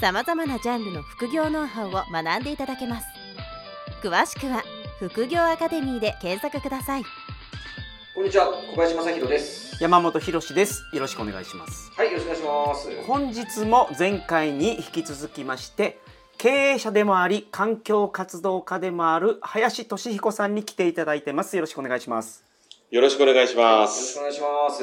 さまざまなジャンルの副業ノウハウを学んでいただけます詳しくは副業アカデミーで検索くださいこんにちは、小林正弘です。山本博です。よろしくお願いします。はい、よろしくお願いします。本日も前回に引き続きまして、経営者でもあり環境活動家でもある林俊彦さんに来ていただいてます。よろしくお願いします。よろしくお願いしまよろしすくお。願いします。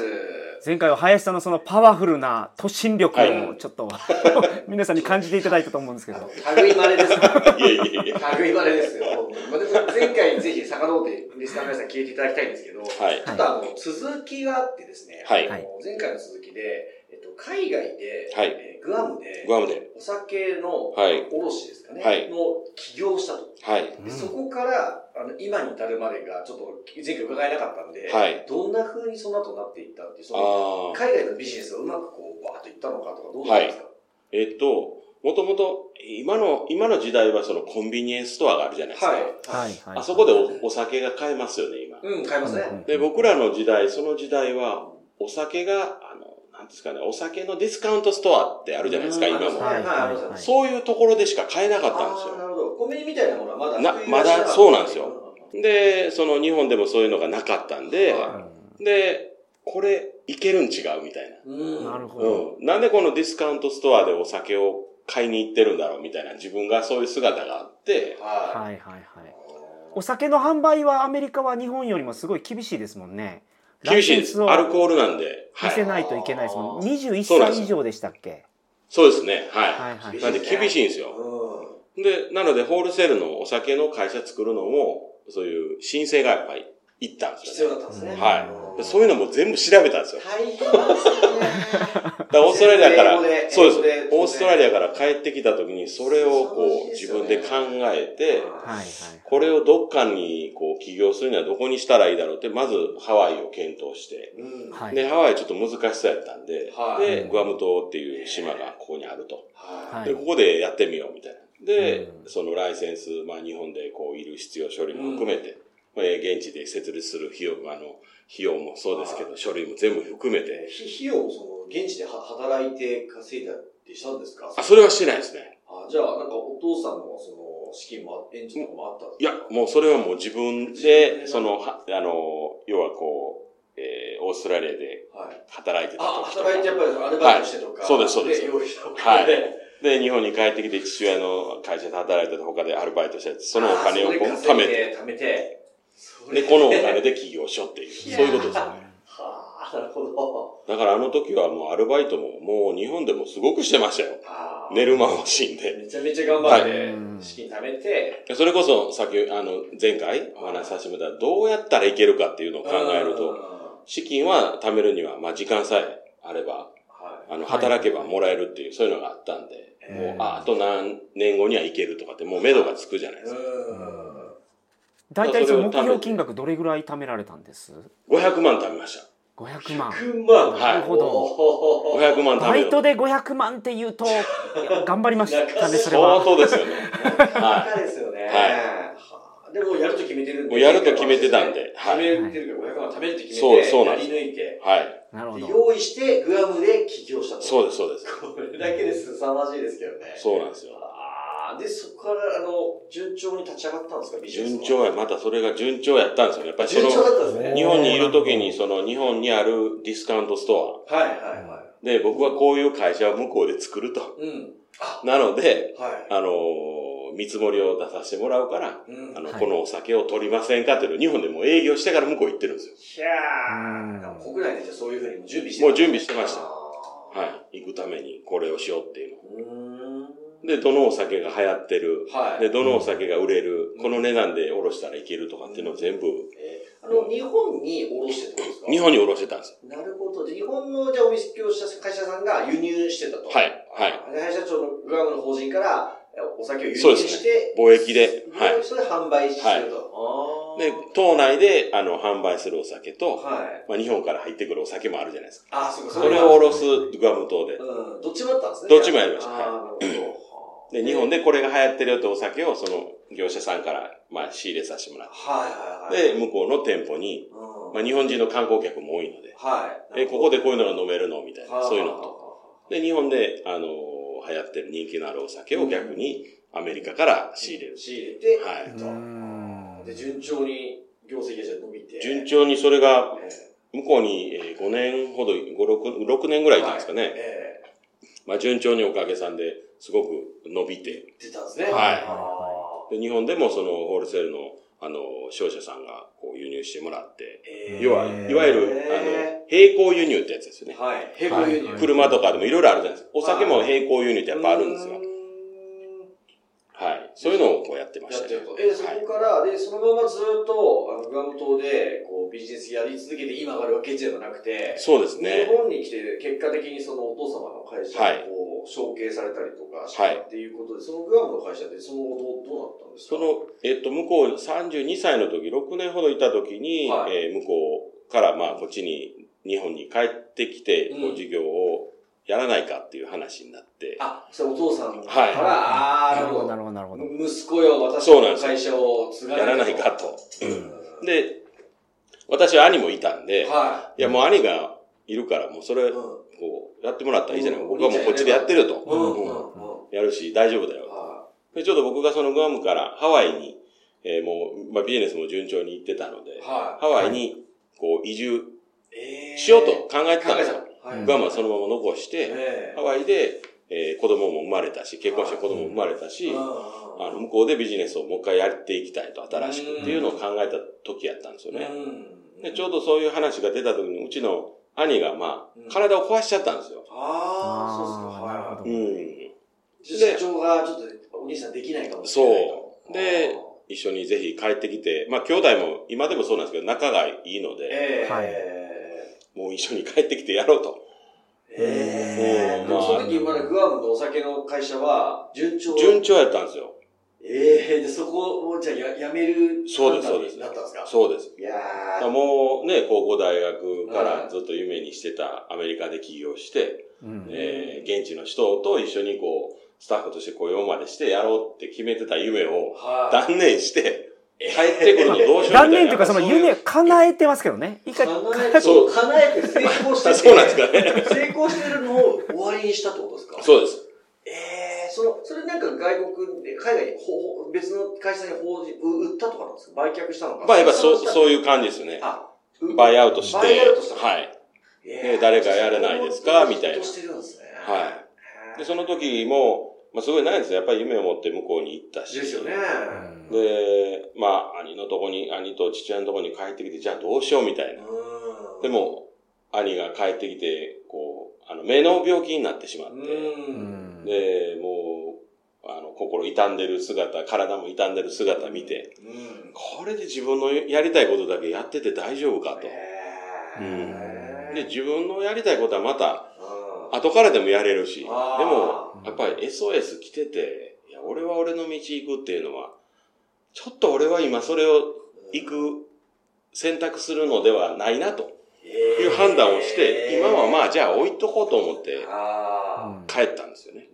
前回は林さんのそのパワフルな突進力はいをちょっと、皆さんに感じていただいたと思うんですけど。類まれです。いやいやいや。類まれですよ。まあ、でも前回ぜひ遡ってリスナーの皆さん聞いていただきたいんですけど、はい。ちょっとあの、続きがあってですね、はいあの前回の続きで、えっと、海外で、はいえーグアムで、グアムで。お酒のはい卸ですかね、はいの起業したと。はい。でそこから、あの、今に至るまでが、ちょっと前回伺えなかったんで、はいどんな風にその後なっていったっていう、その。海外のビジネスがうまくこう、バーッといったのかとか、どうなんですか、えっと、もともと、今の、今の時代はそのコンビニエンスストアがあるじゃないですか。はい。はい、はい。あそこでおお酒が買えますよね、今。うん、買いますね。うんで、僕らの時代、その時代は、お酒が、あの、なんですかね、お酒のディスカウントストアってあるじゃないですか、うん今も。はいはいそういうところでしか買えなかったんですあーなよ。るほど。コンビニみたいなものはまだなまだそうなんですよ。で、その日本でもそういうのがなかったんで、はで、これ、いけるん違うみたいな。うん。なるほど。うん。なんでこのディスカウントストアでお酒を買いに行ってるんだろうみたいな自分がそういう姿があって、ははい、はい、はい。お酒の販売はアメリカは日本よりもすごい厳しいですもんね。厳しいです。アルコールなんで。は見せい。ないといけないですもん。はい21そうなんです歳以上でしたっけ？そうですね。は。はいはいい。なんで厳しいんですいよ。うで、なのでホールセールのお酒の会社作るのも、そういう申請がやっぱり行ったんですよね。要だったんですね。はい。でそういうのも全部調べたんですよ。大変ですよね。だオーストラリアからそうです。オーストラリアから帰ってきた時に、それをこう、自分で考えて。これをどっかにこう起業するにはどこにしたらいいだろうって、まずハワイを検討して、で、ハワイちょっと難しそうやったんで、はいで、グアム島っていう島がここにあると。で、ここでやってみようみたいな。で、うんそのライセンス、まあ日本でこういる必要書類も含めて、まあえー現地で設立する費用、あの、費用もそうですけど、書類も全部含めい。て、ひ費用をその、現地では働いて稼いだってしたんですか？あ、それはしてないですね。あじゃあ、なんかお父さんのその、資金もあ、援助とかもあったんですか？いや、もうそれはもう自分で、その、はあの、要はこう、えーオーストラリアではい。働いてたあ、時とか。働いてやっぱりアルバイトしてとか。はいそうですそうです用意したおはい金で。で、日本に帰ってきて父親の会社で働いてた他でアルバイトして、そのお金を貯めて。貯めて。そで、れこのお金で起業しようっていう、そういうことですよね。はあ、なるほど。だからあの時はもうアルバイトももう日本でもすごくしてましたよ。寝る間も惜しんで。めちゃめちゃ頑張ってはい、資金貯めて、それこそさっき、あの、前回お話しさせてもらったどうやったらいけるかっていうのを考えると、資金は貯めるには、まあ時間さえあれば、はい。あの、はい働けばもらえるっていう、そういうのがあったんで、もう、あ、あと何年後にはいけるとかって、もう目処がつくじゃないですか。うん。大体その目標金額どれぐらい貯められたんです？500万貯めました。500万。100万。はいなるほどど500万貯める。バイトで500万って言うと、頑張りましたね、それ相は。当ですよね。バカですよね。はいはあでもやると決めてるんで。もうやると決めてたんではい決めてるから500万貯めるって決そうめて、そうなんですやり抜いて、はい。でなるほど。用意してグアムで起業したと。そうです、そうです。これだけですさまじいですけどね。そうなんですよ。で、そこから、あの、順調に立ち上がったんですか、ビジネスは？順調や、またそれが順調やったんですよね。やっぱりそ順調だの、ったんですね。日本にいる時に、その日本にあるディスカウントストはいはいはアで、僕はこういう会社を向こうで作ると。い。うん。あ、なので、はい。あのー見積もりを出させてもらうから、うん。あの、はいこのお酒を取りませんかっていうのを日本でもう営業してから向こう行ってるんですよ。ひゃー。国内でじゃあそういうふうに準備してもう準備してましたあはい。行くためにこれをしようっていうの。ーう。で、どのお酒が流行ってる。はい。で、どのお酒が売れる。この値段でおろしたらいけるとかっていうのを全部、えーあの、日本に卸してってことですか？日本におろしてたんですよ。なるほど。で日本の、じゃあ、お店業者、会社さんが輸入してたと。はい。はい。で、林社長のグアムの法人から、お酒を輸そうです入して、貿易ではいそれで販売すると。あーで、島内で、あの、販売するお酒と、はい。まあ、日本から入ってくるお酒もあるじゃないですか。あ、そうか、それをおろすグアム島で。うん、どっちもあったんですね。どっちもやりましたあーなるほど。で、日本でこれが流行ってるよってお酒を、その業者さんから、まあ、仕入れさせてもらっはいはいて、はい。で、向こうの店舗に、うんまあ、日本人の観光客も多いので、はい。え、ここでこういうのが飲めるのみたいな、そういうのと。と。で、日本で、あの、流行ってる人気のあるお酒を逆にアメリカから仕入れる。仕入れて、はいうーんで、順調に業績が伸びて。順調にそれが、え向こうにえー5年ほど、5、6、6年ぐらいいたんですかね。ええまあ順調におかげさんですごく伸びて、出たんですね。はいあで日本でもそのホールセールのあの商社さんがこう輸入してもらって、ーええ要は、いわゆる、へあの、並行輸入ってやつですよね。はい。並行輸入。はい車とかでもいろいろあるじゃないですか。お酒も並行輸入ってやっぱあるんですよはい。そういうのをこうやってましたねやってる。と。え、そこから、で、そのままずっと、あの、グアム島で、こう、ビジネスやり続けて今があるわけじゃなくて、そうです日ね。本に来て、結果的にそのお父様の会社はいをこう承継されたりとかしはい。たっていうことで、そのグアムの会社ってその後どうどうなったんですか？その、えっと、向こう32歳の時、6年ほどいた時に、はい。えー向こうから、まあ、こっちに、日本に帰ってきて、うん。こう、事業をやらないかっていう話になって、あ、それお父さんから、はい。ああ、なるほど。なるほど、なるほど。息子よ、私のそうなんですよ会社を。継がやらないかと。で、私は兄もいたんで、はいや、もう兄がいるから、もうそれ、い。こう、やってもらったらいいじゃない。うん僕はもうこっちでやってると。うん。うん。うんうん。やるし、大丈夫だよ。はで、ちょうど僕がそのグアムからハワイに、えーもう、まあ、ビジネスも順調に行ってたのでハワイに、こう、移住しようと考えてたんですよ。はいグアムはそのまま残して、えハワイで、えー子供も生まれたし、結婚して子供も生まれたし、えあの、向こうでビジネスをもう一回やっていきたいと、新しくっていうのを考えた時やったんですよね。うんで、ちょうどそういう話が出た時に、うちの兄が、まうんあ、体を壊しちゃったんですよ。ああ、そうですか。あーなるほどはい。うん。社長がちょっとお兄さんできないかもしれないと。そうで一緒にぜひ帰ってきて、まあ、兄弟も今でもそうなんですけど、仲がいいので、ええはいもう一緒に帰ってきてやろうと。ええうんでもその時まだグアムのお酒の会社は順調順調やったんですよ。ええで、そこをじゃあややめるそうです判断にそうですなったんですか？そうです。いやもうね、高校大学かはいらずっと夢にしてたアメリカで起業して、うんえー現地の人と一緒にこう、スタッフとして雇用までしてやろうって決めてた夢をはい。断念して、帰ってくるのどうしようみたいな。断念というか、その夢叶えてますけどね。一回、叶えて、そう叶えて成功してて、そうなんですかね。成功してるのを終わりにしたってことですか？そうです。ええその、それなんか外国で、海外に別の会社に報じ、う売ったとかなんですか？売却したのか？まあやっぱそう、う。そういう感じですね。あ、バイアウトして、バイアウトしたはい。えで誰かやれないですか？みたいなしてるんですね。はい。で、その時も、まあすごいないんですよ。やっぱり夢を持って向こうに行ったし。ですよね。で、まあ、兄のとこに、兄と父親のとこに帰ってきて、じゃあどうしようみたいな。うんで、も、兄が帰ってきて、こう、あの、目の病気になってしまっう。て、うんんで、もう、あの、心傷んでる姿、体も傷んでる姿見て、うん。これで自分のやりたいことだけやってて大丈夫かと。で、自分のやりたいことはまた、うん。後からでもやれるし、でも、やっぱり SOS 来てて、いや、俺は俺の道行くっていうのは、ちょっと俺は今それを行く選択するのではないなという判断をして、今はまあじゃあ置いとこうと思ってあ帰ったんですよね。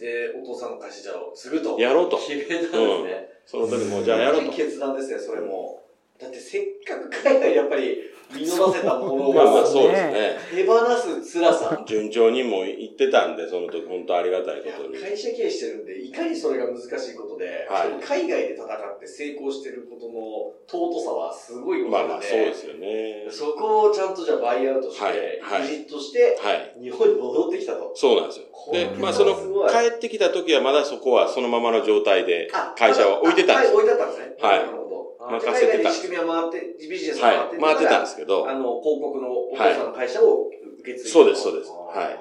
で、お父さんの会社を継ぐと。やろうと決めたんですね。その時もじゃあやろうと。決断ですね、それも。だってせっかく海外でやっぱり見逃せたものをまあまあそそうですね。手放す辛さ。順調にも行ってたんで、その時本当ありがたいことに。会社経営してるんで、いかにそれが難しいことで、はい海外で戦って成功してることの尊さはすごいことまあまあそうですよね。そこをちゃんとじゃあバイアウトして、はいはいエジットして、はい。日本に戻ってきたと。そうなんですよ。でまあその帰ってきた時はまだそこはそのままの状態であ会社を置いてたんですあはい、置いてあったんですね。はいなるほど。あ任せてた海外で仕組みは回って、ビジネスが回ってはい。回ってたんですけど。あ、の、広告のお父さんの会社を受け継いだとそうですそうです。は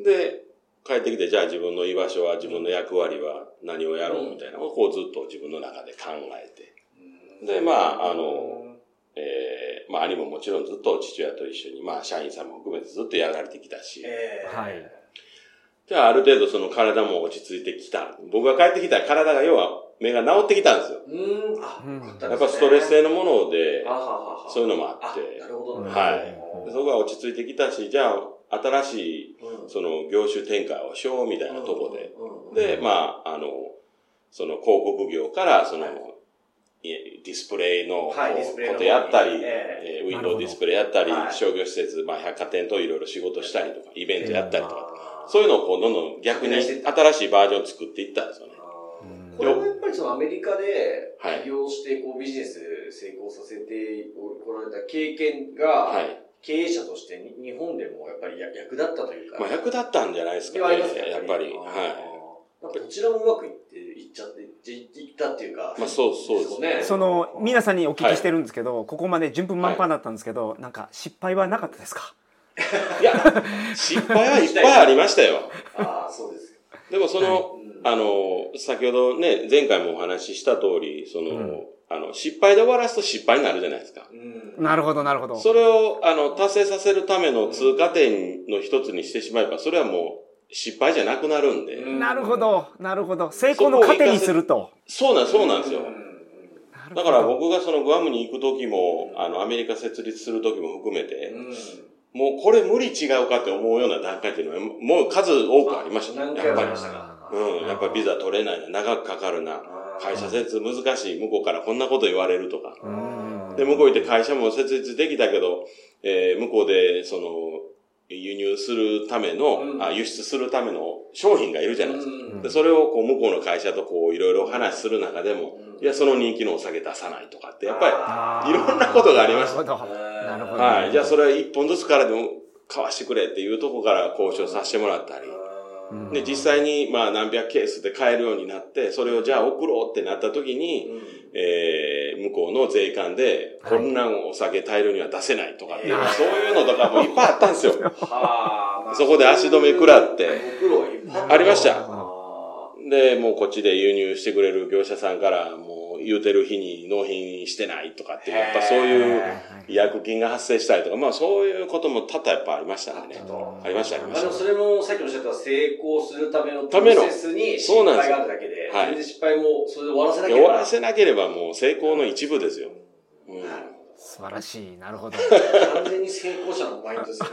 い。で、帰ってきて、じゃあ自分の居場所は、自分の役割は何をやろうみたいなのをこうずっと自分の中で考えて。どでまああのえー、まあ兄ももちろんずっと父親と一緒に、まあ社員さんも含めてずっとやられてきたし、えー。はいじゃあある程度その体も落ち着いてきた。僕が帰ってきたら体が要は目が治ってきたんですよ。うーん、あ、うん。よかったやっですねぱストレス性のものであ、ははは。そういうのもあって。あなるほど。ね。はい。そこが落ち着いてきたし、じゃあ新しいうん。その業種展開をしようみたいなとこで。うん、で、まあ、あの、その広告業から、その、はい。ディスプレイのこはいディスプレイのとやったり、ええ。ーウィンドウディスプレイやったり、はい。商業施設、まあ百貨店といろいろ仕事したりとか、イベントやったりとか、そういうのをこうどんどん逆に新しいバージョンを作っていったんですよね。これもやっぱりそのアメリカではい起業してこうビジネス成功させてこられた経験が、はい。経営者としてに日本でもやっぱりや役立ったというか。まあ役立ったんじゃないですかね。ありますかやっぱり。はなんかこちらもうまくいって、いっちゃって、いいったっていうか。まあそうそうですね。その皆さんにお聞きしてるんですけど、ここまで順風満帆だったんですけど、なんか失敗はなかったですか？い。いや、失敗はいっぱいありましたよ。ああ、そうですか。でもその、うんあの、先ほどね、前回もお話しした通り、その、うんあの、失敗で終わらすと失敗になるじゃないですか。うん。なるほどなるほどそれを、あの、達成させるための通過点の一つにしてしまえば、それはもう失敗じゃなくなるんで。うんなるほどなるほど成功の糧にするとそうなん、そうなんですよ。だから僕がそのグアムに行く時も、あの、アメリカ設立する時も含めて、うんもうこれ無理違うかって思うような段階っていうのは、もう数多くありましたね。やっぱり。うん、やっぱりビザ取れないな、長くかかるな、会社設立難しい、向こうからこんなこと言われるとか。うんで、向こう行って会社も設立できたけど、えー向こうで、その、輸入するための、うん。あ、輸出するための商品がいるじゃないですか。うん。で、それをこう、向こうの会社とこう、いろいろ話する中でも、うん。いや、その人気のお酒出さないとかって、やっぱあー。いろんなことがありましたなるほど。なるほり、ど。はい。じゃあそれは一本ずつからでも買わしてくれっていうところから交渉させてもらったり、うんで、実際に、まあ、何百ケースで買えるようになって、それをじゃあ送ろうってなった時に、えー、向こうの税関で、はい。こんなんお酒大量には出せないとかっていう、えーそういうのとかもいっぱいあったんですよ。そこで足止め食らって。ありました。あで、もうこっちで輸入してくれる業者さんから、もう言うてる日に納品してないとかっていう、やっぱそういう違約金が発生したりとか、まあそういうことも多々やっぱありましたね。ありました、ありままあでもしそれもさっきおっしゃった成功するためのプロためのセスに失そうなんです敗があるだけで、はいそれで失敗もそれで終わらせなた。きゃ終わらせなければもう成功の一部ですよ。うん素晴らしいなるほど完全に成功者のマインドですよね。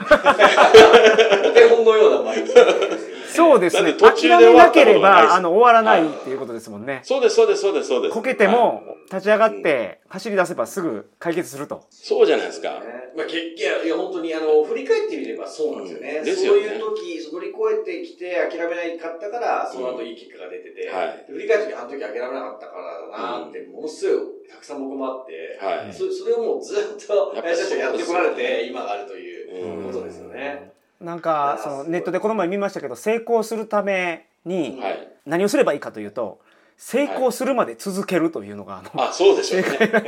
お手本のようなマインドですよね。そうです。ね中で諦めなければあの終わらないっていうことですもんね。そうです、そうです、そうです、そうです。こけてはい。も立ち上がって走り出せばすぐ解決すると。そうじゃないですか。まあ、結いや、いや、本当に、あの、振り返ってみればそうなんですよね。うん。ですよね。そういう時、乗り越えてきて諦めないかったから、その後いい結果が出てて、はい。で振り返る時、あの時諦めなかったからだなって、ものすごいたくさん僕もあって、はい。そそれをもうずっとやっぱ林たちがやってこられて、今があるといううんことですよね。なんかそのネットでこの前見ましたけど成功するためにはい。何をすればいいかというと成功するまで続けるというのがあのあ、そうでしょうね。確かに。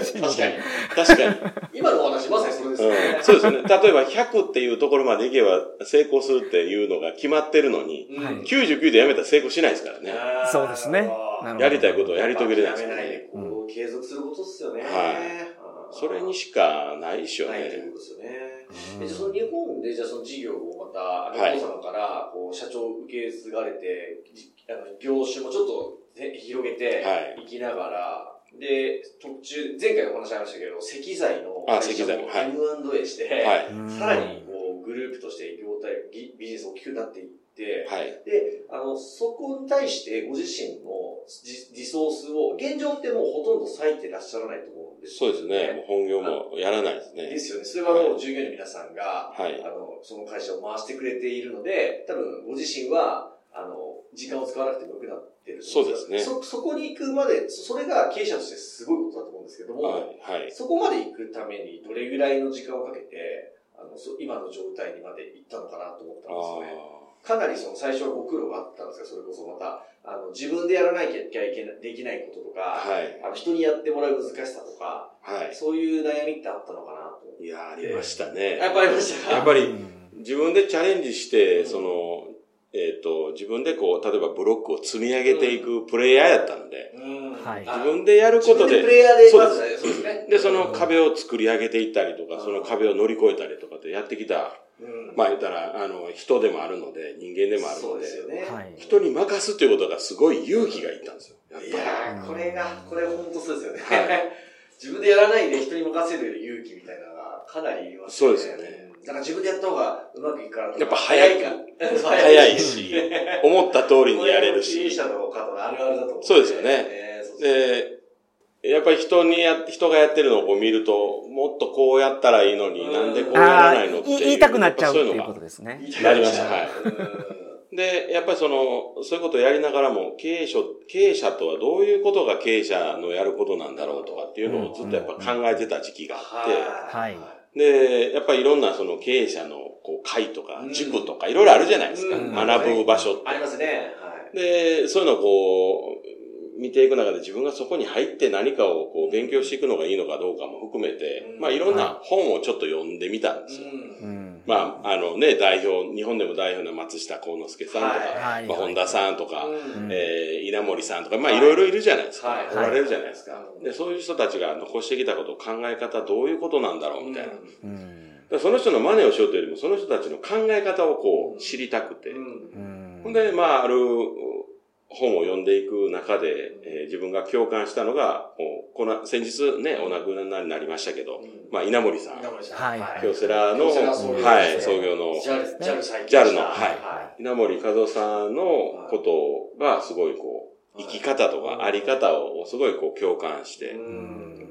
確かに。今のお話、まさにそれですね。うん、そうですよね。例えば100っていうところまでいけば成功するっていうのが決まってるのに、うんはい99でやめたら成功しないですからね。そうですねやりたいことをやり遂げれないですからね。継続することですよね。はいそれにしかないでしょうね。ないということですよね。うん。えじゃあその日本で、じゃあその事業をまた、お父様から、こう、社長を受け継がれて、じあの業種もちょっとね広げてはい、いきながら、で、途中、前回お話ありましたけど、石材のあ会社も石材のはい。M&A して、はい。うん。さらにこうグループとして業態、ビビジネスが大きくなっていって、はい。で、あの、そこに対してご自身のリリソースを、現状ってもうほとんど割いてらっしゃらないと思うんですそうですね。本業もやらないですでね。すよね。それはもう従業員の皆さんが、はいあの、その会社を回してくれているので、多分ご自身は、あの、時間を使わなくてもよくなってるそうですねそ、そこに行くまで、そそれが経営者としてすごいことだと思うんですけども、はい。はい。そこまで行くためにどれぐらいの時間をかけて、あの、そ今の状態にまで行ったのかなと思ったんですよね。あかなりその最初はご苦労があったんですが、それこそまた、あの、自分でやらなきゃいけない、できないこととか、あ。はい。あの、人にやってもらう難しさとか、はい。そういう悩みってあったのかなと。いや、ありましたね。やっぱありましたか？やっぱりうん自分でチャレンジして、うんその、えっ、と、自分でこう、例えばブロックを積み上げていくプレイヤーやったんで、うんはいあ自分でやることでプ、レイヤーで、すね。で、その壁を作り上げていったりとか、うんその壁を乗り越えたりとかってやってきたうんまあ言ったら、あの、人でもあるので、人間でもあるそうので、ですよね。はい。人に任すっていうことがすごい勇気がいったんですよ。いやー、これが、これ本当そうですよね。はい 自分でやらないで人に任せる勇気みたいなのがかなりいりますそうですよね。だから自分でやった方がうまくいくから。やっぱ早いから。早いし、思った通りにやれるし。経営者の方のあるあるだと思そうですよねねそうそうで、やっぱり人にや、人がやってるのをこう見ると、もっとこうやったらいいのに、うんなんでこうやらないのって。言いたくなっちゃうっていう。ことですね。なりましたはいうんで、やっぱりその、そういうことをやりながらも、経営者、経営者とはどういうことが経営者のやることなんだろうとかっていうのをずっとやっぱ考えてた時期があって、はいで、やっぱりいろんなその経営者のこう会とかうん塾とかいろいろあるじゃないですか。うん学ぶ場所ってありますね。はい。で、そういうのをこう、見ていく中で自分がそこに入って何かをこう勉強していくのがいいのかどうかも含めて、うん。まあいろんな本をちょっと読んでみたんですよ。まあ、あのね、代表、日本でも代表の松下幸之助さんとか、はい。まあ、本田さんとか、うん。えー稲森さんとか、まあはいいろいろいるじゃないですか。はい。おられるじゃないですか。は。い。で、そういう人たちが残してきたこと、考え方、どういうことなんだろうみたいな。その人の真似をしようというよりも、その人たちの考え方をこう、知りたくて。ほんで、まあ、ある本を読んでいく中で、えー自分が共感したのが、もうこの先日ね、お亡くなりになりましたけど、まあ、稲森さん。稲森さん。はい。京セラの、はい、創業の、JAL、最近 JAL のははい。稲森和夫さんのことがすごいこう、生き方とかあり方をすごいこう共感して、うん。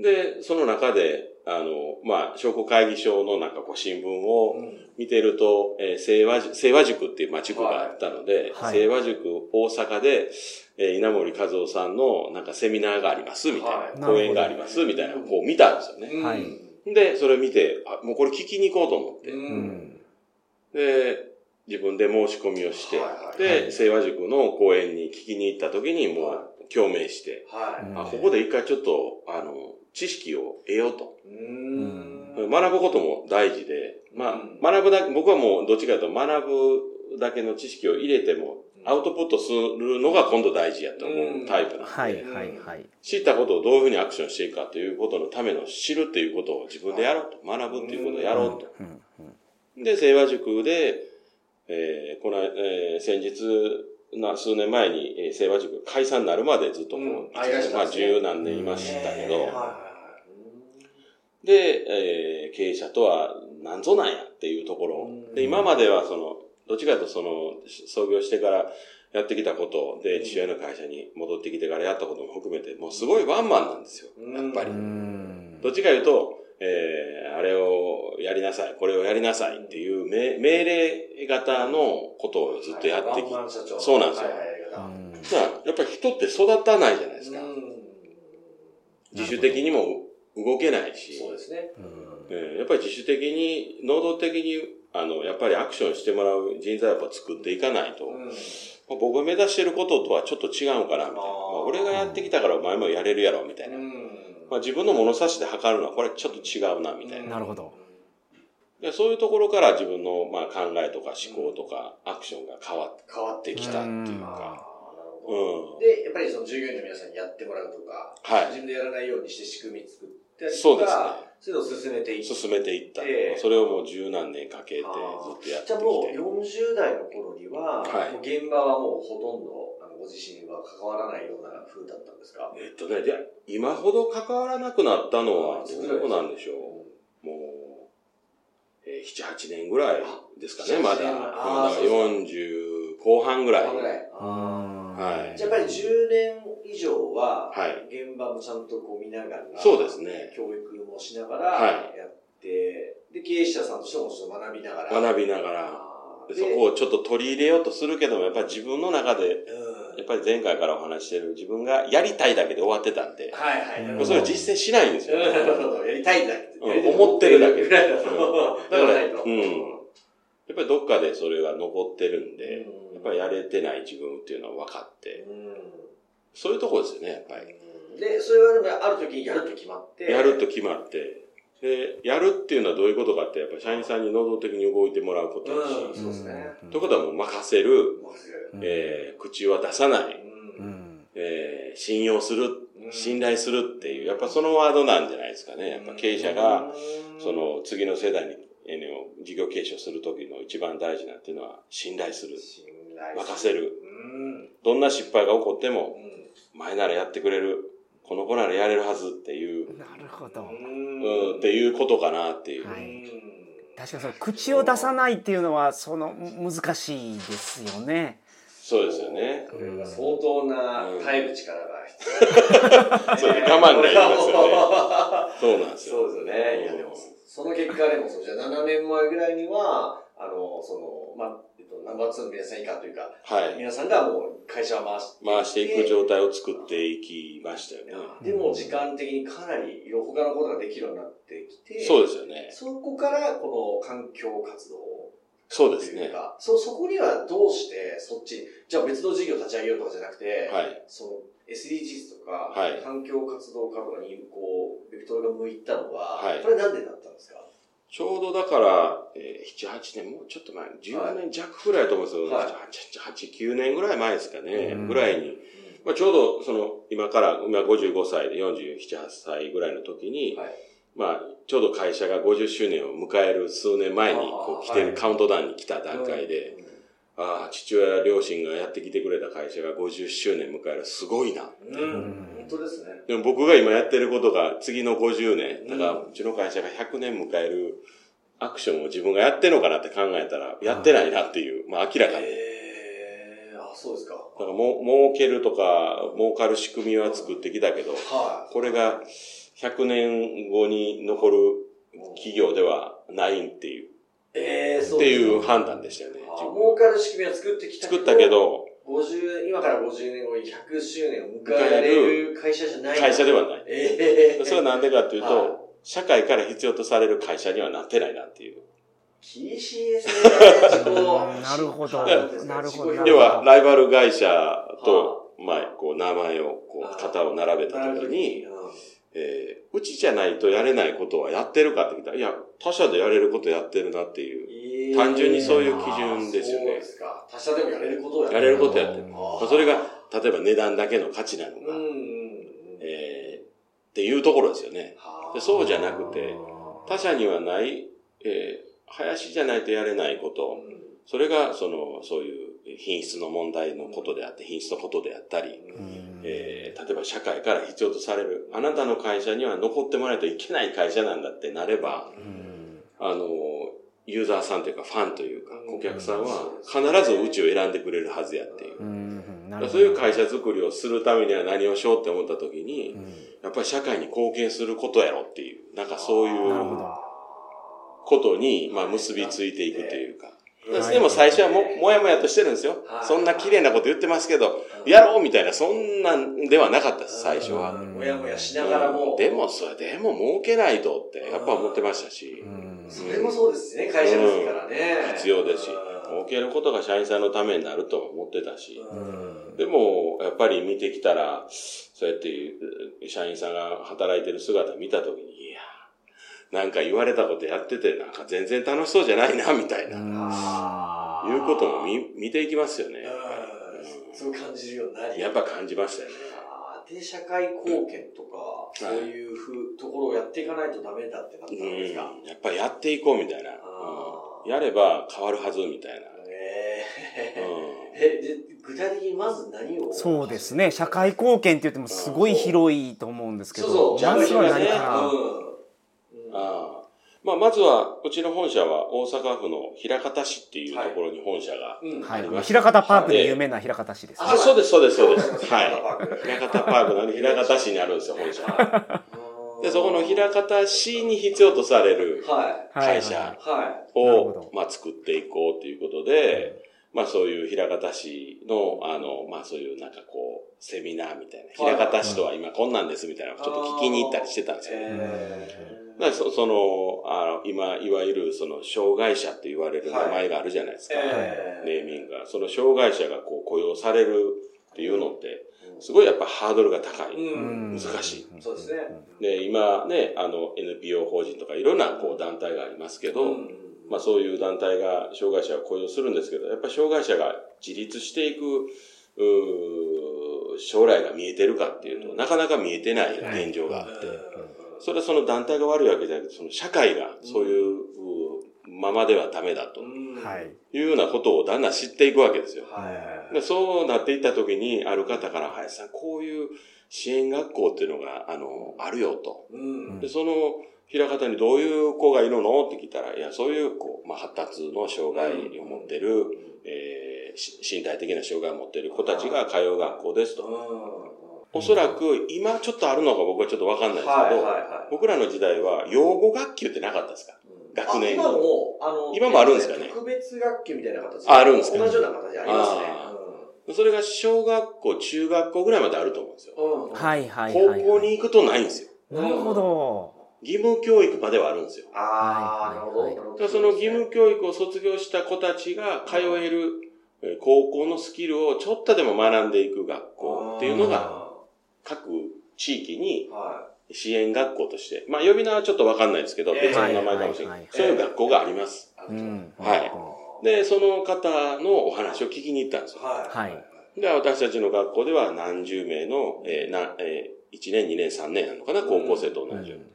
で、その中で、あの、まあ、商工会議所のなんかこう新聞を見てると、えー清和塾、清和塾っていう、まあ、塾があったので、はい。清和塾大阪で、えー稲森和夫さんのなんかセミナーがあります、みたいな、はい。講演があります、みたいな、こう見たんですよね。うん。はい。で、それを見て、あ、もうこれ聞きに行こうと思って、ううん。ん。で、自分で申し込みをして、はいはい。で、はい。清和塾の講演に聞きに行った時にもはう共鳴して、はい。ここで一回ちょっと、あの、知識を得ようと。うん学ぶことも大事で、まあ、うん学ぶだけ、僕はもうどっちかというと学ぶだけの知識を入れても、アウトプットするのが今度大事やと思うタイプなんで、はいはいはい。知ったことをどういうふうにアクションしていくかということのための知るっていうことを自分でやろうと。学ぶっていうことをやろうと。うんうんで、清和塾で、えーこの、えー先日、な数年前に、えー清和塾解散になるまでずっとこう、うん。まあ十何年いましたけど、で、えー経営者とは何ぞなんやっていうところ。うん。で、今まではその、どっちかというとその、創業してからやってきたことで、父親の会社に戻ってきてからやったことも含めて、もうすごいワンマンなんですよ。うんやっぱり。う。ん。どっちかいうと、えーあれをやりなさい、これをやりなさいっていう命命令型のことをずっとやってきて、ワンマン社長そうなんですよ。はいはいはい。うんだからやっぱり人って育たないじゃないですか。うん。自主的にも動けないし、そうですね。えーやっぱり自主的に、能動的に、あの、やっぱりアクションしてもらう人材をやっぱ作っていかないと、うん。まあ僕が目指してることとはちょっと違うかな、みたいな。まあ、俺がやってきたからお前もやれるやろ、みたいな。まあ、自分の物差しで測るのはこれちょっと違うな、みたいな。なるほど。でそういうところから自分の、まあ、考えとか思考とかアクションが変わっ変わっててきた。きたっていうあーなるか、ほどうん。で、やっぱりその従業員の皆さんにやってもらうとか、はい自分でやらないようにして仕組み作ったりとか、そうですねそういうのを進めていって。進めていった。ええそれをもう十何年かけてずっとやってじゃあもうきて。40代の頃には、はいもう現場はもうほとんどご自身は関わらないような風だったんですか？えっとね、で今ほど関わらなくなったのは、どうなんでしょう？もう、えー、7、8年ぐらいですかね、7まだ。8年まだあーそうそう40後半ぐらい。半ぐらい。はいじゃあやっぱり10年以上は、はい。現場もちゃんとこう見ながら、そうですね教育もしながはらやって、で、経営者さんとしてもちょっと学びながら。学びながら、そこをちょっと取り入れようとするけども、やっぱり自分の中で、うんやっぱり前回からお話ししてる自分がやりたいだけで終わってたんで、はいはい。それを実践しないんですよ。なるほど。やりたいんだけ思ってるだけぐらいだと。からないと。う。んやっぱりどっかでそれが残ってるんで、う。んやっぱりやれてない自分っていう。のは分かって、う。んそう。いう。ところですよね、やっぱり。で、それはでもある時やると決まって。やると決まって、で、やるっていうのはどういうことかって、やっぱり社員さんに能動的に動いてもらうことだし、うん、そうですね。ということはもう任せる、任せるえー口は出さない、うんうんえー信用する、うん信頼するっていう、やっぱそのワードなんじゃないですかね。やっぱ経営者が、うんその次の世代に事業継承する時の一番大事なっていうのは信頼する。信頼任せる。うん。どんな失敗が起こっても、う前ならやってくれる。この子ならやれるはずっていう、なるほど。ん。うん、っていうことかなっていう。はいうん確かにその口を出さないっていうのはそのむ難しいですよね。そうですよね。これは相当な耐える力が必そう要。我慢がいりますよねそうなんですよ。そうですよね。いやでも、その結果でもそう、じゃあ7年前ぐらいには、あの、その、まあ、と、ナンバー2の皆さん以下というか、はい。皆さんがもう会社を回して回していく状態を作っていきましたよね。でも時間的にかなりいろ他のことができるようになってきて、そうですよね。そこからこの環境活動そうですね。そ、そこにはどうしてそっちに、じゃあ別の事業立ち上げようとかじゃなくて、はい。その SDGs とか、はい環境活動家とかにこう、ベクトルが向いたのは、はいこれなんでだったんですか？ちょうどだから、えー、7、8年、もうちょっと前、10年弱ぐらいだと思うんですよ。はい8、8、9年ぐらい前ですかね。うんぐらいに。まあ、ちょうど、その、今から、今55歳で47、8歳ぐらいの時に、はいまあ、ちょうど会社が50周年を迎える数年前に、こう来てる、はいカウントダウンに来た段階で、ああ、父親、両親がやってきてくれた会社が50周年迎える、すごいな。うん、うん、本当ですね。でも僕が今やってることが次の50年、だからうちの会社が100年迎えるアクションを自分がやってんのかなって考えたら、やってないなっていう、まあ明らかに。えー、あ、そうですか。だからもう、儲けるとか、儲かる仕組みは作ってきたけど、はこれが100年後に残る企業ではないっていう、い。えー、そうっていう判断でしたよね。儲かる仕組みは作ってきた作ったけ、ど、50、今から50年後に100周年を迎えられる会社じゃない。会社ではない。ええー。それはなんでかっていうはいと、社会から必要とされる会社にはなってないなっていう。厳しいですね。なるほどはいなるほど要は、ライバル会社とは、まあ、こう、名前を、こはう、肩を並べたときに、うんえー、うちじゃないとやれないことはやってるかって聞いたら、いや、他社でやれることやってるなっていう。単純にそういう基準ですよねそうですか。他社でもやれることをややれることやってる。あまあ、それが、例えば値段だけの価値なのか、うんうんうん。えー、っていうところですよね。はあでそうじゃなくて、他社にはない、えー、林じゃないとやれないこと、うんそれが、その、そういう品質の問題のことであって、品質のことであったり、えー例えば社会から必要とされる、あなたの会社には残ってもらえないといけない会社なんだってなれば、あの、ユーザーさんというかファンというか、顧客さんは必ずうちを選んでくれるはずやっていう。そういう会社づくりをするためには何をしようって思った時に、うん。やっぱり社会に貢献することやろっていう、なんかそういうど。ことに、まあ結びついていくというか。はいでも最初はも、もやもやとしてるんですよ。は。い。そんな綺麗なこと言ってますけど、やろうみたいな、そんなんではなかったです、最初は。もやもやしながらも。でも、それでも儲けないとって、やっぱ思ってましたし、うんそれもそうですね、会社ですからね。必要ですし、うん。儲けることが社員さんのためになるとも思ってたし、うん。でも、やっぱり見てきたら、そうやって社員さんが働いてる姿見たときに、いや、なんか言われたことやってて、なんか全然楽しそうじゃないな、みたいな、いうことも見見ていきますよね。そう感じるようになり。り。やっぱ感じましたよね。あーで、社会貢献とか、そういうふうところをやっていかないとダメだってなったんですか？うん、やっぱりやっていこうみたいな、うん。やれば変わるはずみたいな。えうん。ーえ、で、具体的にまず何を？そうですね。社会貢献って言ってもすごい広いと思うんですけそうどそう、まずは何ねから、うんまあ、まずは、うちの本社は大阪府の枚方市っていうところに本社が。うんはいありま、す枚方パークで有名な枚方市です、ああ、そうです、そうです、そうです。はい。枚枚方パークの枚方市にあるんですよ、本社。うんで、そこの枚方市に必要とされるはい。会社を、まあ、作っていこうということで、まあ、そういう枚方市の、あの、まあ、そういうなんかこう、セミナーみたいな、はい枚方市とは今こんなんですみたいなのをちょっと聞きに行ったりしてたんですよね。えだそその、あの、今、いわゆるその、障害者って言われる名前があるじゃないですか。えネーミングが。その障害者がこう雇用されるっていうのって、すごいやっぱハードルが高い。うん難しいそうですね。で、今ね、あの、NPO 法人とかいろんなこう団体がありますけど、うんまあそういう団体が障害者を雇用するんですけど、やっぱり障害者が自立していく、うー将来が見えてるかっていうと、なかなか見えてない現状があって、それはその団体が悪いわけじゃなくて、その社会がそういうままではダメだとい。いうようなことをだんだん知っていくわけですよ。でそうなっていった時に、ある方から、林さん、こういう支援学校っていうのが、あの、あるよと。うん。で、その、平方にどういう子がいるの？って聞いたら、いや、そういう、こう、まあ、発達の障害を持ってる、えーし身体的な障害を持ってる子たちが通う学校ですと。おそらく、今ちょっとあるのか僕はちょっとわかんないですけど、はいはいはい。僕らの時代は、養護学級ってなかったですか？学年あ今も、あの、今もあるんですかね？特別学級みたいな形ああるんですか同じような形ありますね。あそれが小学校、中学校ぐらいまであると思うんですよ。うん。うん。はいはい高はい。校に行くとないんですよ。なるほど。義務教育まではあるんですよ。ああ、なるほどその義務教育を卒業した子たちが通えるえー高校のスキルをちょっとでも学んでいく学校っていうのが各地域には支援学校として、まあ呼び名はちょっとわかんないですけど、えー別の名前かもしれなはい。そういう学校があります。い。うん。はいで、その方のお話を聞きに行ったんですよ。はい。はいで、私たちの学校では何十名の、えーなえー1年、2年、3年なのかな、高校生と同じように。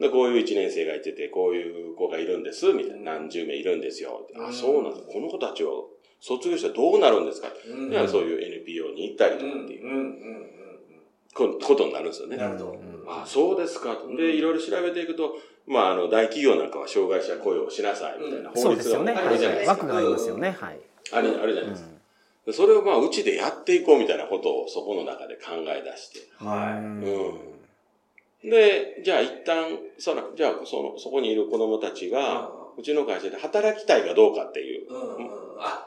で、こういう1年生がいてて、こういう子がいるんです、みたいな。何十名いるんですよ。うんあ、そうなんだ。この子たちを卒業したらどうなるんですか、うんでそういう NPO に行ったりとうん。うん。かっていううん。うん。こことになるんですよね。なるほどうんあ、そうですかで、いろいろ調べていくと、まあ、あの、大企業なんかは障害者雇用しなさい、みたいなうん法律がそうですよね。あるじゃないですか。枠がありますよね。はい。あるあるじゃないですか。でそれをまあ、うちでやっていこうみたいなことをそこの中で考え出して。はいうんで、じゃあ一旦、その、じゃあその、そこにいる子供たちが、うちの会社で働きたいかどうかっていう、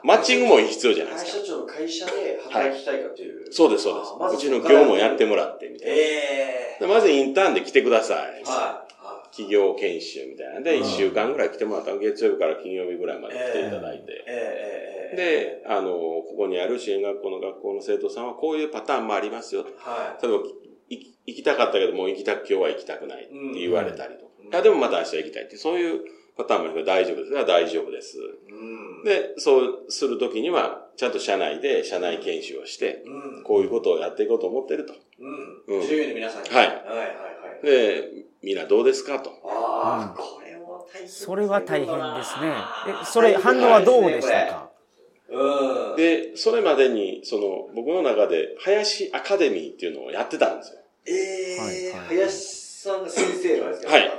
マッチングも必要じゃないですか。会社長の会社で働きたいかという。そうです、そうですあま。ずうちの業務をやってもらって、みたいな。ええ。でまずインターンで来てください。はい。は企業研修みたいなんで、うん一週間ぐらい来てもらったら、月曜日から金曜日ぐらいまで来ていただいい。て。ええ。ええ。で、あの、ここにある支援学校の学校の生徒さんはこういうパターンもありますよ。は例えば、い行きたかったけど、もう行きたく、今日は行きたくないって言われたりとか。うんいや、でもまた明日行きたいって、そういうパターンもあるけど大丈夫です。大丈夫です。い。うん。で、そうするときには、ちゃんと社内で社内研修をして、うん。こういうことをやっていこうと思ってると。うん。うん従業員の皆さんに。はいはいはいはい。で、みんなどうですかと。ああ、これも大変。それは大変ですね。え、それ反応はどうでしたか？うん。で、それまでに、その、僕の中で、林アカデミーっていうのをやってたんですよ。ええはいはい。林さんが先生なんですか？はい。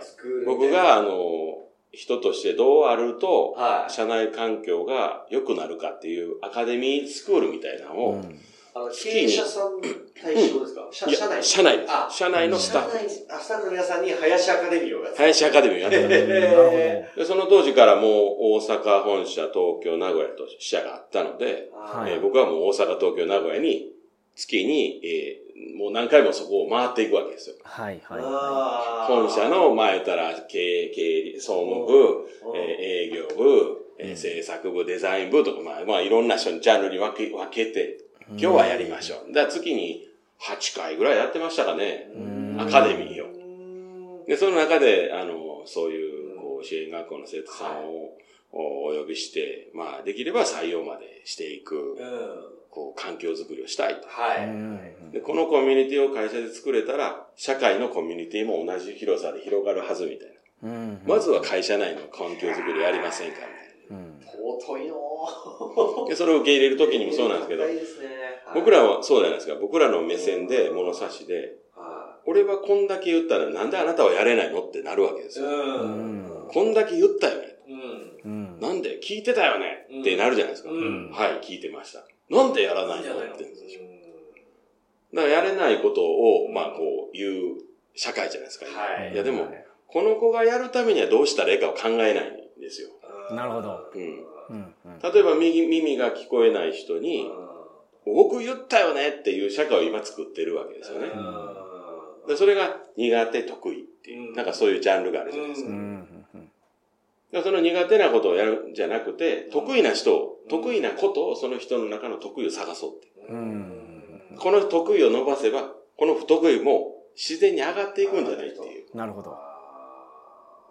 僕、が、あの、人としてどうあると、はい。社内環境が良くなるかっていうアカデミースクールみたいなのを、うんあの、経営者さん対象ですか？社いや社内。社内。ですあ。社内のスタッフ。あ、スタッフの皆さんに林アカデミーをやって。林アカデミーをやってた。えなるほど。で、その当時からもう大阪本社、東京、名古屋と支社があったので、はい。えー僕はもう大阪、東京、名古屋に月に、えーもう何回もそこを回っていくわけですよ。はいはいはあー。本社の前たら経営、経理、総務部、うんえー営業部、えー制作部、デザイン部とか、まあ、まあ、いろんな人にジャンルに分け、分けて、今日はやりましょう。だから月に8回ぐらいやってましたかね。うんアカデミーを。うんで、その中で、あの、そういう、こう、支援学校の生徒さんを、おお呼びして、まあ、できれば採用までしていく、うん。こう、環境づくりをしたいと。はい。うんで、このコミュニティを会社で作れたら、社会のコミュニティも同じ広さで広がるはずみたいな。うんまずは会社内の環境づくりやりませんかみたいうん尊いのそれを受け入れるときにもそうなんですけど僕らはそうじゃないですか。僕らの目線で物差しで、は俺はこんだけ言ったらなんであなたはやれないのってなるわけですい。よ。うん。こんだけ言ったよね。うん。うんなんで聞いてたよねってなるじゃないですか。うんはい、聞いてました。なんでやらないのって言うんですよ。だからやれないことを、まあこう言う社会じゃないですか。今はいいやでも、この子がやるためにはどうしたらいいかを考えないんですよ。なるほど。うん。うんうん例えば右耳が聞こえない人に、僕言ったよねっていう社会を今作ってるわけですよね。でそれが苦手、得意っていうう、んなんかそういうジャンルがあるじゃないですか。うんうんでその苦手なことをやるんじゃなくて、得意な人を、得意なことをその人の中の得意を探そうって。うんこの得意を伸ばせば、この不得意も自然に上がっていくんじゃないっていう。なるほど。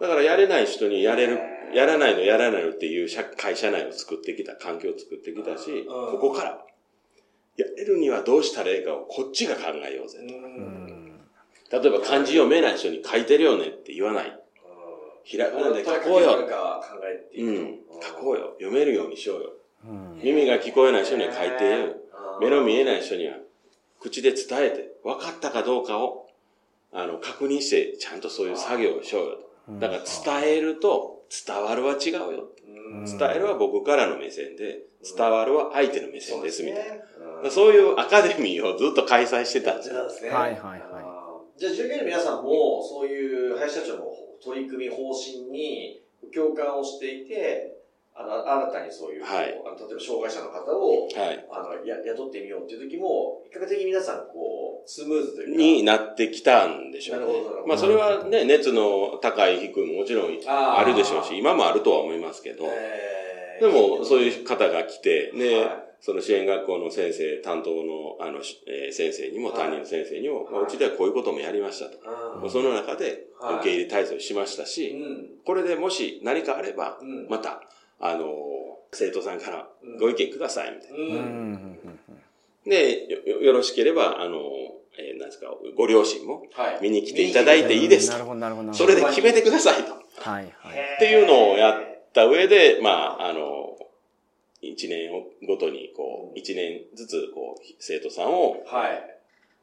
だからやれない人にやれる、やらないのやらないのっていう社会社内を作ってきた、環境を作ってきたし、ここから、やれるにはどうしたらいいかをこっちが考えようぜと。うん例えば漢字読めない人に書いてるよねって言わない。ひらがなで書こうよ。うん。書こうよ。読めるようにしようよ。うん耳が聞こえない人には書いてよ。目の見えない。ない人には口で伝えて、分かったかどうかを、あの、確認して、ちゃんとそういう作業をしようよと。だから伝えると、伝わるは違うよ。うん伝えるは僕からの目線で、伝わるは相手の目線ですみたいな。ねそういうアカデミーをずっと開催してたんですよ。そうですね。はいはいはいじゃあ、従業員の皆さんも、そういう林社長の取り組み方針に共感をしていて、あの新たにそういう、はい。あの例えば障害者の方をはい。あのや雇ってみようっていう時も、比較的皆さん、こう、スムーズというか。になってきたんでしょうね。なるほどまあそれはね、熱の高い低いももちろんあるでしょうし、今もあるとは思いますけど、えーでもそういう方が来て、ね、はい。その支援学校の先生、担当のあの、しえー先生にも、はい。担任の先生にも、はい。まあうちではこういうこともやりましたと。うん。その中ではい。受け入れ体制をしましたうし、ん。これでもし何かあれば、うん。また、あの、生徒さんからご意見ください、みたいな。う。うんんで、よよろしければ、あの、えーなんですか、ご両親もはい。見に来ていただいていいですと。なるほどなるほどなるほそどれで決めてくださいと。はいはいっていうのをやった上で、まあ、あの、一年をごとに、こう、一年ずつ、こう、生徒さんをはい。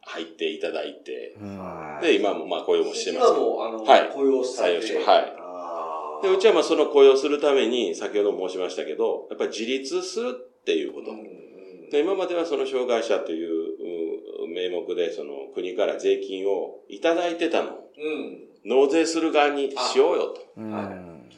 入っていただいて、うんで、今もまあ雇用もしてますけど。今も、あの、はい雇用されて採用しはいで、うちはまあその雇用するために、先ほど申しましたけど、やっぱり自立するっていうこと。で今まではその障害者というう名目で、その国から税金をいただいてたのを、うん。納税する側にしようよと。うんはい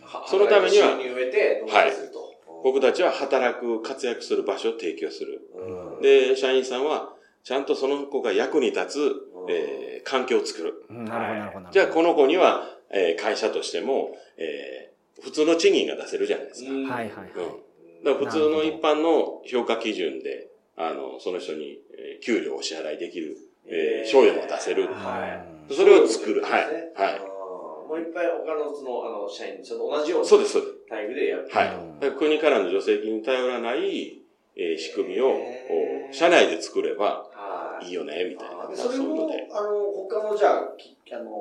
はそのためには収入を得て、納税すると。僕たちは働く、活躍する場所を提供する。うんで、社員さんは、ちゃんとその子が役に立つ、うんえー環境を作る。うんなるほどなるほどじゃあ、この子には、えー会社としても、えー普通の賃金が出せるじゃないですか。うんはいはいはいうんだから普通の一般の評価基準で、あの、その人に、えー給料をお支払いできる、えー賞与も出せる。はい。それを作る。はい。はい。もういっぱい他のその、あの、社員と同じようなそうです、そうです。待遇でやる。はいうん。だから国からの助成金に頼らない、えー仕組みを、社内で作ればはいいいよね、みたいな。そそうれもいうので。、あの、他のじゃあ、きあの、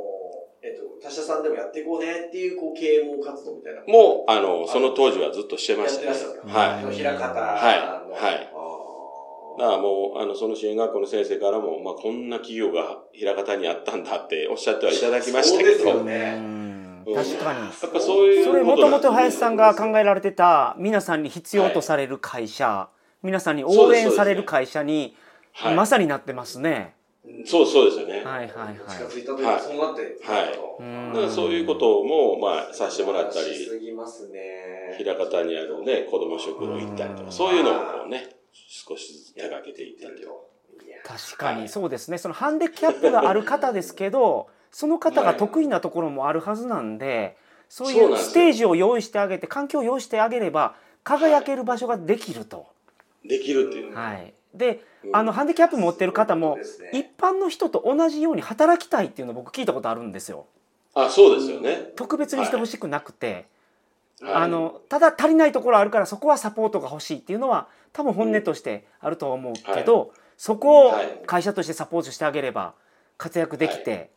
えっと、他社さんでもやっていこうねっていう、こう、啓蒙活動みたいな。もう、あの、その当時はずっとしてましてたね。はい。平方の。はい。はい。だからもう、あの、その支援学校の先生からも、まあ、こんな企業が平方にあったんだっておっしゃってはいただきましたけど、そうですようね。んうん。確かに。やっぱそういうそれもともと林さんが考ええられてた皆さんに必要とされる会社、皆さんに応援される会社に、はい、まさになってますね。そうそうですよね。はいはいはい。近づいたというか、そうなって、はいうんだからそういうことも、まあ、させてもらったり、しすぎますね。平方にあるね、子供食堂行ったりとうんか、そういうのをこうね、少しずつ手掛けていったりと。確かにそうですねそのハンディキャップがある方ですけど その方が得意なところもあるはずなんでそういうステージを用意してあげて環境を用意してあげれば輝ける場所ができると。できるっていう。はい、でうん。あのハンディキャップ持ってる方も一般の人と同じように働きたいっていうのを僕聞いたことあるんですよ。あ、そうですよね。特別にしてほしくなくて、はい。あのただ足りないところあるからそこはサポートが欲しいっていうのは多分本音としてあるとは思うけど、そこをはい会社としてサポートしてあげれば活躍できて、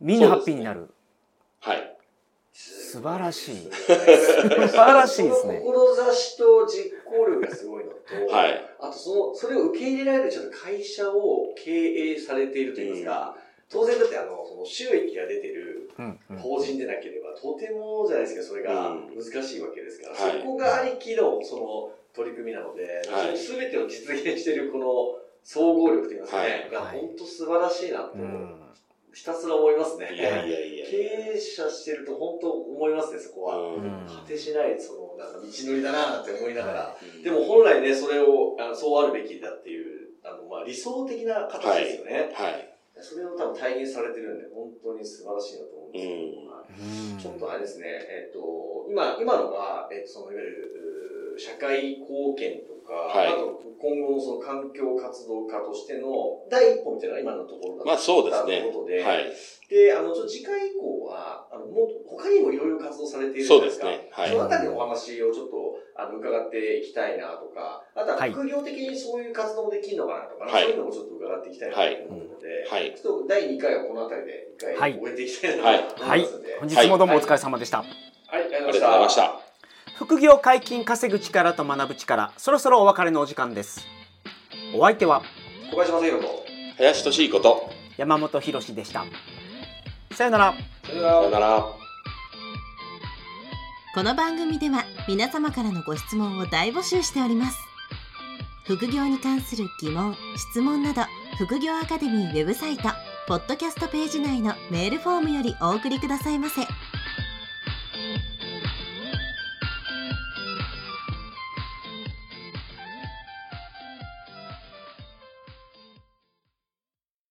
みんなハッピーになる、はい。素晴らしい。素晴らしいですね。その志と実行力がすごいのと、はい。あとその、それを受け入れられるちゃんと会社を経営されているといいますか、当然だってあの、その収益が出てるうんうん。法人でなければ、とてもじゃないですか、それがうん。難しいわけですから、はい。そこがありきのその取り組みなので、はい。その全てを実現しているこの総合力といいますかね、はい。がはい本当素晴らしいなと、うんひたすら思いますね。いやいやいや経営者してると本当思いますね、そこは。うん果てしない、その、なんか道のりだなって思いながら。うんでも本来ね、それを、あのそうあるべきだっていう、あの、まあ理想的な形ですよね。はい。それを多分体現されてるんで、本当に素晴らしいなと思うんですけど、うんちょっとあれですね、えっと、今、今のが、えっと、その、いわゆる、社会貢献とか、はいあと今後のその環境活動家としての第一歩みたいな今のところだまあそうですねということで、はい。で、あの、ちょっと次回以降は、あの、もっと他にもいろいろ活動されているじゃそうないですか。ですね。はいそ。のあたりのお話をちょっと、あの、伺っていきたいなとか、あとははい副業的にそういう活動もできるのかなとか、はいそういうのもちょっと伺っていきたいなと思うので、はい。ちょっと第2回はこのあたりで一はい回終えていきたいなはいと思はいいますので、本日もどうもお疲れ様でした、はい、ありありがとうございまし。た。副業解禁稼ぐ力と学ぶ力。そろそろお別れのお時間です。お相手は小林正宏と、林俊彦と、山本博史でした。さよなら。さよなら。さよなら。この番組では皆様からのご質問を大募集しております。副業に関する疑問質問など副業アカデミーウェブサイトポッドキャストページ内のメールフォームよりお送りくださいませ